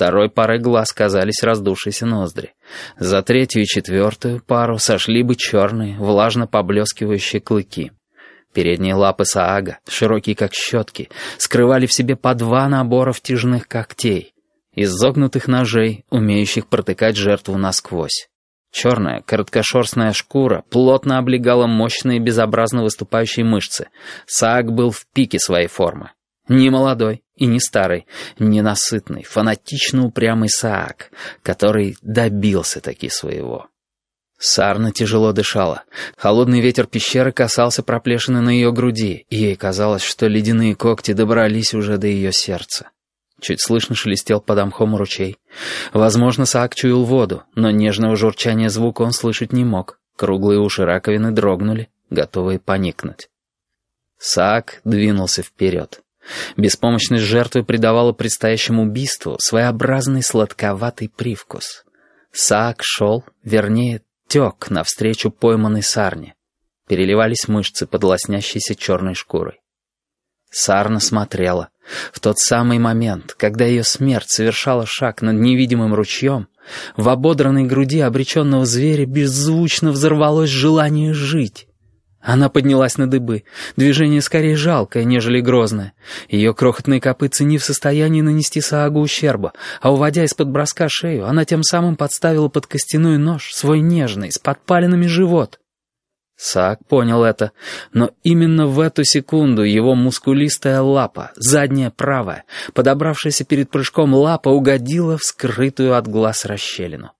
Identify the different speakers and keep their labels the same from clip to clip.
Speaker 1: второй парой глаз казались раздувшиеся ноздри. За третью и четвертую пару сошли бы черные, влажно поблескивающие клыки. Передние лапы Саага, широкие как щетки, скрывали в себе по два набора втяжных когтей, изогнутых ножей, умеющих протыкать жертву насквозь. Черная, короткошерстная шкура плотно облегала мощные безобразно выступающие мышцы. Саак был в пике своей формы. Не молодой и не старый, ненасытный, фанатично упрямый Саак, который добился таки своего. Сарна тяжело дышала. Холодный ветер пещеры касался проплешины на ее груди, и ей казалось, что ледяные когти добрались уже до ее сердца. Чуть слышно шелестел под мхом ручей. Возможно, Саак чуял воду, но нежного журчания звука он слышать не мог. Круглые уши раковины дрогнули, готовые поникнуть. Саак двинулся вперед. Беспомощность жертвы придавала предстоящему убийству своеобразный сладковатый привкус. Саак шел, вернее, тек навстречу пойманной сарне. Переливались мышцы под лоснящейся черной шкурой. Сарна смотрела. В тот самый момент, когда ее смерть совершала шаг над невидимым ручьем, в ободранной груди обреченного зверя беззвучно взорвалось желание жить. Она поднялась на дыбы. Движение скорее жалкое, нежели грозное. Ее крохотные копытцы не в состоянии нанести Саагу ущерба, а уводя из-под броска шею, она тем самым подставила под костяной нож свой нежный, с подпаленными живот. Саак понял это, но именно в эту секунду его мускулистая лапа, задняя правая, подобравшаяся перед прыжком лапа, угодила в скрытую от глаз расщелину.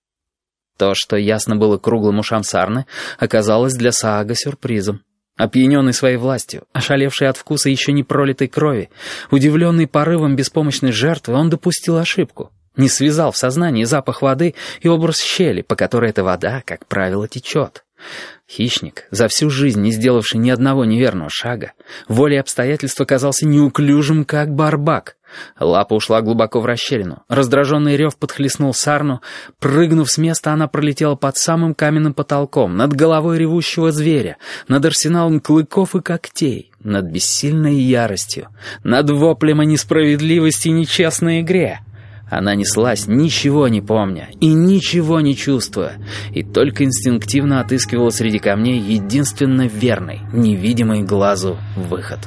Speaker 1: То, что ясно было круглым ушам Сарны, оказалось для Саага сюрпризом. Опьяненный своей властью, ошалевший от вкуса еще не пролитой крови, удивленный порывом беспомощной жертвы, он допустил ошибку. Не связал в сознании запах воды и образ щели, по которой эта вода, как правило, течет. Хищник, за всю жизнь не сделавший ни одного неверного шага, волей обстоятельств оказался неуклюжим, как барбак. Лапа ушла глубоко в расщелину. Раздраженный рев подхлестнул сарну. Прыгнув с места, она пролетела под самым каменным потолком, над головой ревущего зверя, над арсеналом клыков и когтей, над бессильной яростью, над воплем о несправедливости и нечестной игре. Она неслась, ничего не помня и ничего не чувствуя, и только инстинктивно отыскивала среди камней единственно верный, невидимый глазу выход.